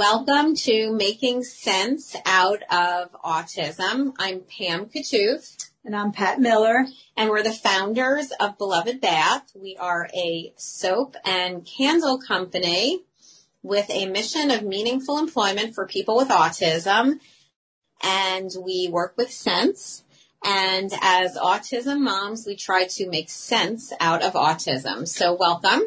Welcome to Making Sense Out of Autism. I'm Pam Katooth. And I'm Pat Miller. And we're the founders of Beloved Bath. We are a soap and candle company with a mission of meaningful employment for people with autism. And we work with sense. And as autism moms, we try to make sense out of autism. So welcome.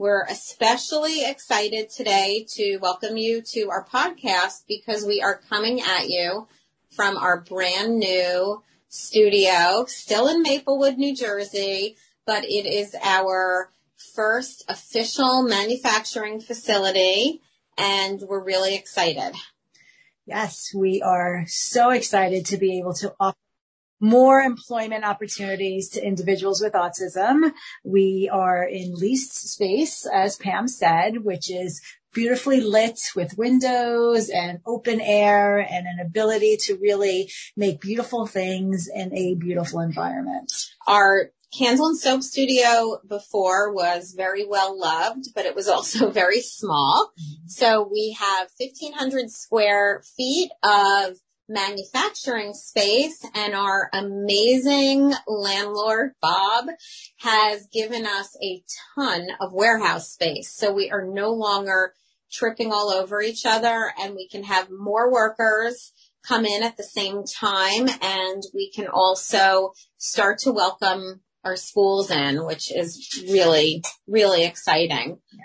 We're especially excited today to welcome you to our podcast because we are coming at you from our brand new studio, still in Maplewood, New Jersey, but it is our first official manufacturing facility and we're really excited. Yes, we are so excited to be able to offer more employment opportunities to individuals with autism. We are in leased space, as Pam said, which is beautifully lit with windows and open air and an ability to really make beautiful things in a beautiful environment. Our candle and soap studio before was very well loved, but it was also very small. Mm-hmm. So we have 1500 square feet of manufacturing space and our amazing landlord, Bob, has given us a ton of warehouse space. So we are no longer tripping all over each other and we can have more workers come in at the same time and we can also start to welcome our schools in, which is really, really exciting. Yeah.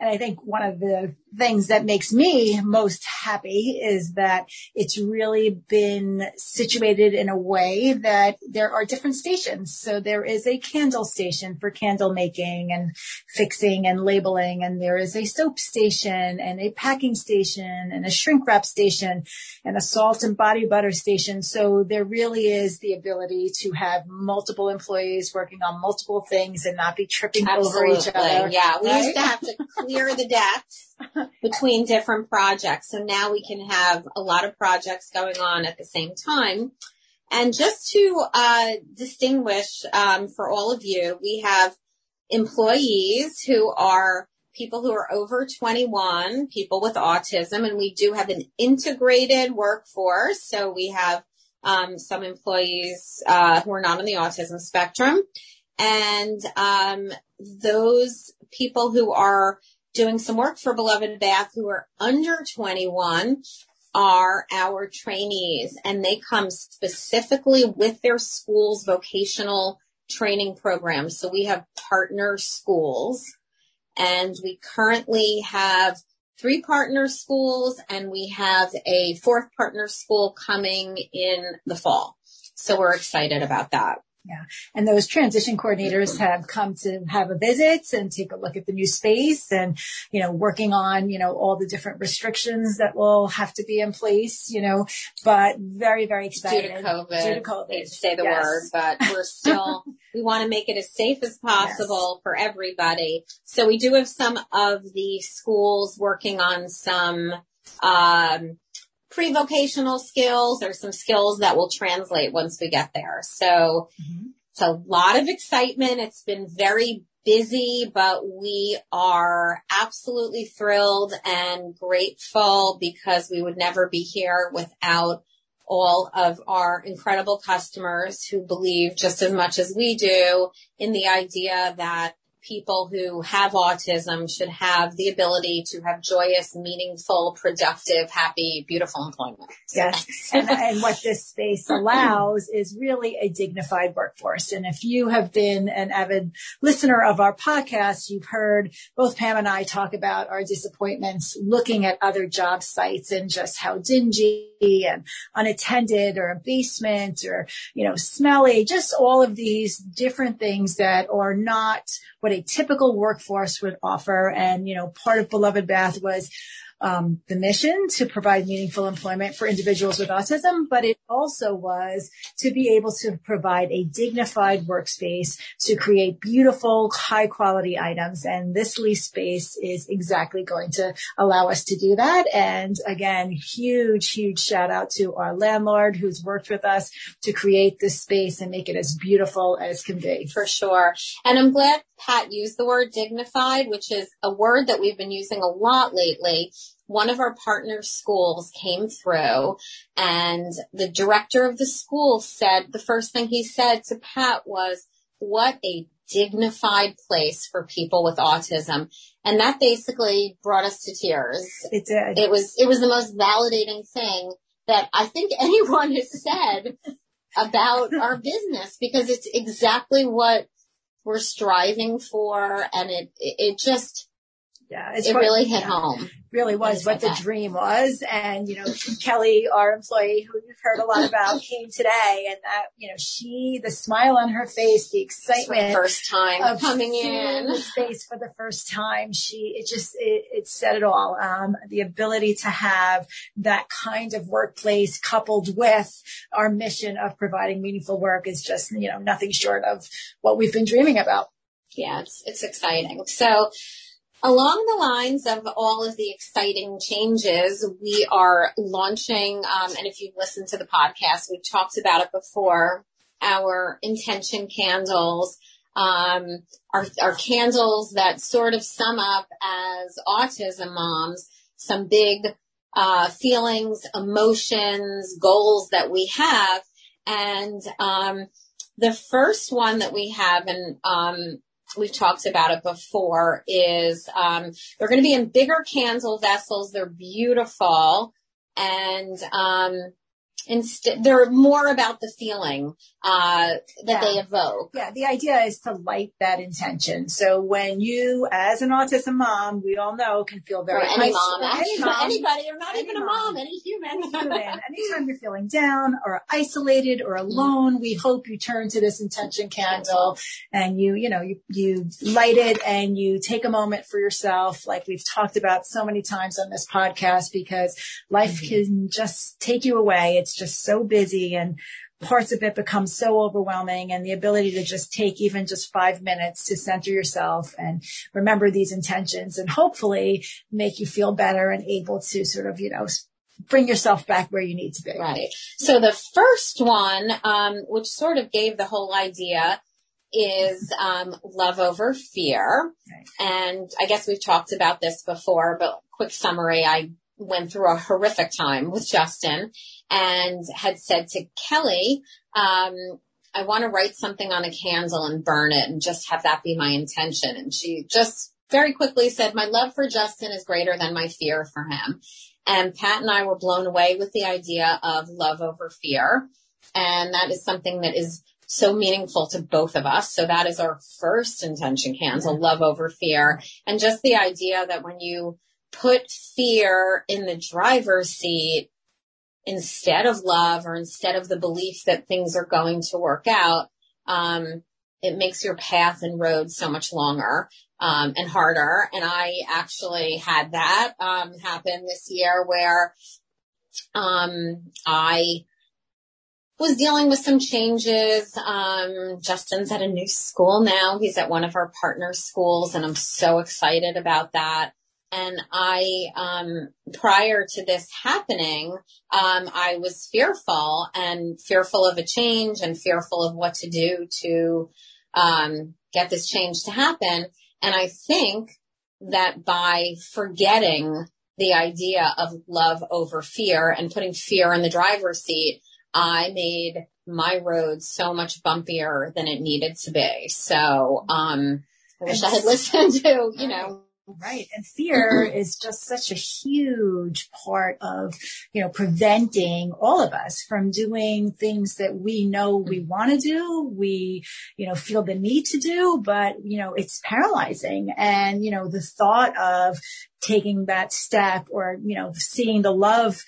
And I think one of the things that makes me most happy is that it's really been situated in a way that there are different stations. So there is a candle station for candle making and fixing and labeling. And there is a soap station and a packing station and a shrink wrap station and a salt and body butter station. So there really is the ability to have multiple employees working on multiple things and not be tripping Absolutely. over each other. Yeah. We right? used to have to clear the decks between different projects. So now we can have a lot of projects going on at the same time. And just to uh, distinguish um, for all of you, we have employees who are people who are over 21, people with autism, and we do have an integrated workforce. So we have um, some employees uh, who are not on the autism spectrum, and um, those people who are doing some work for Beloved Bath who are under 21 are our trainees and they come specifically with their school's vocational training programs. So we have partner schools and we currently have three partner schools and we have a fourth partner school coming in the fall. So we're excited about that. Yeah. And those transition coordinators have come to have a visit and take a look at the new space and, you know, working on, you know, all the different restrictions that will have to be in place, you know, but very, very excited. Due to COVID. Due to COVID. to say the yes. word, but we're still, we want to make it as safe as possible yes. for everybody. So we do have some of the schools working on some, um, pre-vocational skills or some skills that will translate once we get there. So mm-hmm. it's a lot of excitement. It's been very busy, but we are absolutely thrilled and grateful because we would never be here without all of our incredible customers who believe just as much as we do in the idea that people who have autism should have the ability to have joyous, meaningful, productive, happy, beautiful employment. Yes. and, and, what this space allows is really a dignified workforce. And if you have been an avid listener of our podcast, you've heard both Pam and I talk about our disappointments looking at other job sites and just how dingy and unattended or a basement or, you know, smelly, just all of these different things that are not what a typical workforce would offer. And, you know, part of Beloved Bath was um, the mission to provide meaningful employment for individuals with autism, but it also was to be able to provide a dignified workspace to create beautiful, high quality items. And this lease space is exactly going to allow us to do that. And again, huge, huge shout out to our landlord who's worked with us to create this space and make it as beautiful as can be. For sure. And I'm glad Pat used the word dignified, which is a word that we've been using a lot lately one of our partner schools came through and the director of the school said, the first thing he said to Pat was, what a dignified place for people with autism. And that basically brought us to tears. It did. It was, it was the most validating thing that I think anyone has said about our business because it's exactly what we're striving for. And it, it just, yeah, it what, really hit home really was what the dream was. And, you know, Kelly, our employee who you've heard a lot about came today and that, you know, she, the smile on her face, the excitement. first time of coming in. The space for the first time. She, it just, it, it said it all. Um, the ability to have that kind of workplace coupled with our mission of providing meaningful work is just, you know, nothing short of what we've been dreaming about. Yeah, it's, it's exciting. So, Along the lines of all of the exciting changes, we are launching, um, and if you've listened to the podcast, we've talked about it before, our intention candles, um, our, candles that sort of sum up as autism moms, some big, uh, feelings, emotions, goals that we have. And, um, the first one that we have, and, um, we've talked about it before, is um, they're going to be in bigger candle vessels. They're beautiful. And um, instead they're more about the feeling uh, that yeah. they evoke. Yeah, the idea is to light that intention. So when you, as an autism mom, we all know can feel very or any mom, any mom, anybody, or not any even mom, a mom, any human. human. Anytime you're feeling down or isolated or alone, we hope you turn to this intention candle and you, you know, you you light it and you take a moment for yourself, like we've talked about so many times on this podcast, because life mm-hmm. can just take you away. It's just so busy and parts of it become so overwhelming and the ability to just take even just five minutes to center yourself and remember these intentions and hopefully make you feel better and able to sort of, you know, bring yourself back where you need to be. Right. So the first one, um, which sort of gave the whole idea is um, love over fear. Right. And I guess we've talked about this before, but quick summary. I went through a horrific time with Justin and had said to Kelly, um, I want to write something on a candle and burn it and just have that be my intention. And she just very quickly said, my love for Justin is greater than my fear for him. And Pat and I were blown away with the idea of love over fear. And that is something that is so meaningful to both of us. So that is our first intention candle, love over fear. And just the idea that when you put fear in the driver's seat instead of love or instead of the belief that things are going to work out, um, it makes your path and road so much longer um, and harder. And I actually had that um, happen this year where um, I was dealing with some changes. Um, Justin's at a new school now. He's at one of our partner schools, and I'm so excited about that. And I, um, prior to this happening, um, I was fearful and fearful of a change and fearful of what to do to, um, get this change to happen. And I think that by forgetting the idea of love over fear and putting fear in the driver's seat, I made my road so much bumpier than it needed to be. So, um, I wish I had listened to, you know, Right. And fear mm-hmm. is just such a huge part of, you know, preventing all of us from doing things that we know we mm-hmm. want to do. We, you know, feel the need to do, but, you know, it's paralyzing. And, you know, the thought of taking that step or, you know, seeing the love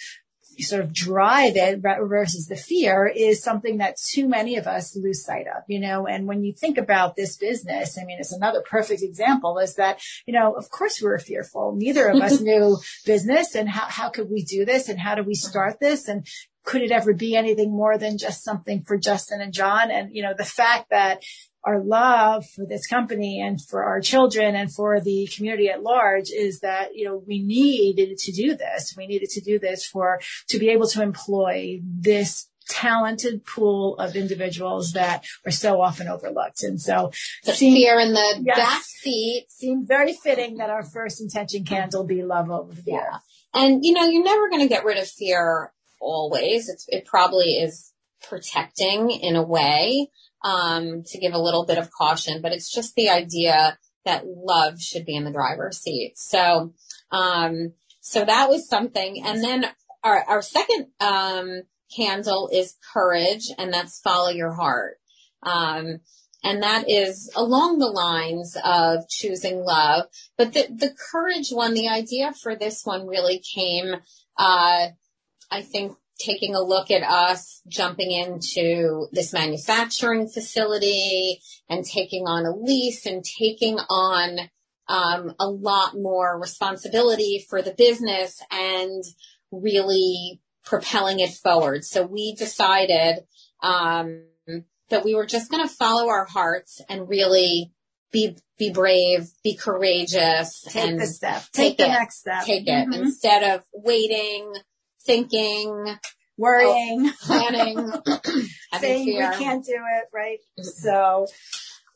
sort of drive it versus the fear is something that too many of us lose sight of, you know, and when you think about this business, I mean, it's another perfect example is that, you know, of course we were fearful. Neither of us knew business and how, how could we do this and how do we start this? And could it ever be anything more than just something for Justin and John? And, you know, the fact that our love for this company and for our children and for the community at large is that, you know, we needed to do this. We needed to do this for, to be able to employ this talented pool of individuals that are so often overlooked. And so the seemed, fear in the yes, back seat seemed very fitting that our first intention candle be love over fear. Yeah. And, you know, you're never going to get rid of fear always. It's, it probably is protecting in a way, um, to give a little bit of caution, but it's just the idea that love should be in the driver's seat. So, um, so that was something. And then our, our second, um, candle is courage and that's follow your heart. Um, and that is along the lines of choosing love. But the, the courage one, the idea for this one really came, uh, I think taking a look at us jumping into this manufacturing facility and taking on a lease and taking on um, a lot more responsibility for the business and really propelling it forward. So we decided um, that we were just going to follow our hearts and really be be brave, be courageous, take and the step, take, take the it, next step, take it Mhm. instead of waiting, thinking, worrying, planning, saying we can't do it, right? So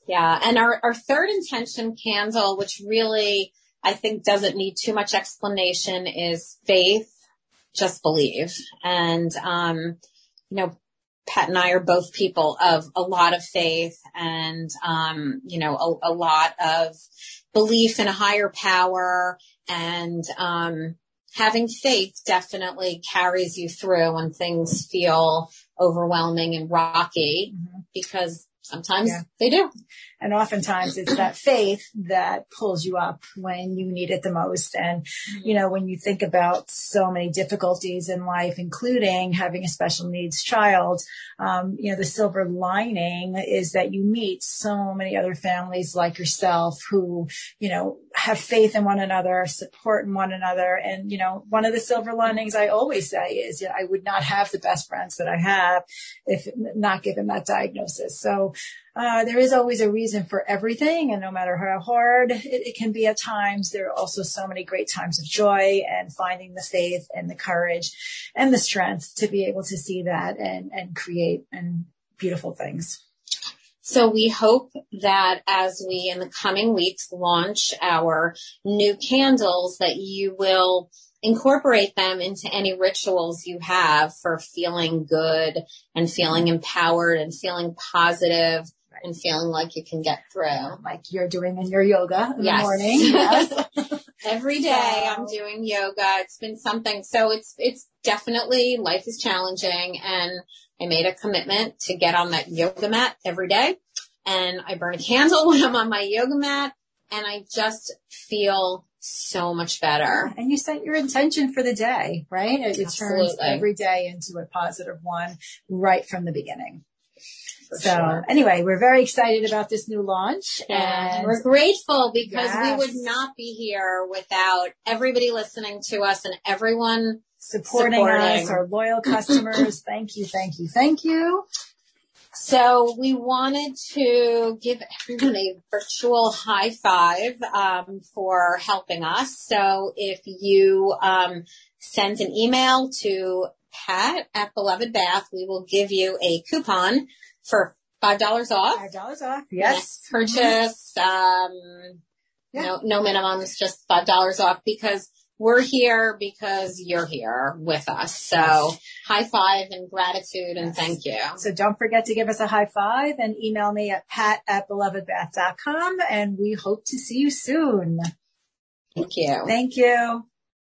Yeah. And our, our third intention candle, which really I think doesn't need too much explanation is faith, just believe. And, um, you know, Pat and I are both people of a lot of faith and, um, you know, a, a lot of belief in a higher power and, um, having faith definitely carries you through when things feel overwhelming and rocky Mhm. because sometimes Yeah. they do. And oftentimes it's that faith that pulls you up when you need it the most. And, you know, when you think about so many difficulties in life, including having a special needs child, um, you know, the silver lining is that you meet so many other families like yourself who, you know, have faith in one another, support in one another. And, you know, one of the silver linings I always say is, you know, I would not have the best friends that I have if not given that diagnosis. So, uh, there is always a reason for everything and no matter how hard it, it can be at times, there are also so many great times of joy and finding the faith and the courage and the strength to be able to see that and, and create and beautiful things. So we hope that as we in the coming weeks launch our new candles that you will incorporate them into any rituals you have for feeling good and feeling empowered and feeling positive and feeling like you can get through. Like you're doing in your yoga in Yes. the morning. Yes. Every day So- I'm doing yoga. It's been something. So it's, it's definitely life is challenging and I made a commitment to get on that yoga mat every day and I burn a candle when I'm on my yoga mat and I just feel so much better. and you set your intention for the day, right? It, it turns every day into a positive one right from the beginning. So sure. anyway, we're very excited about this new launch And and we're grateful because Yes. we would not be here without everybody listening to us and everyone supporting, supporting. us, our loyal customers. thank you, thank you, thank you. So we wanted to give everyone a virtual high five um, for helping us. So if you um, send an email to Pat at Beloved Bath, we will give you a coupon for five dollars off. Five dollars off. Next Yes. purchase. Um, Yeah. No, no minimums, just five dollars off because we're here because you're here with us. So high five and gratitude and Yes. thank you. So don't forget to give us a high five and email me at pat at belovedbath.com and we hope to see you soon. Thank you. Thank you.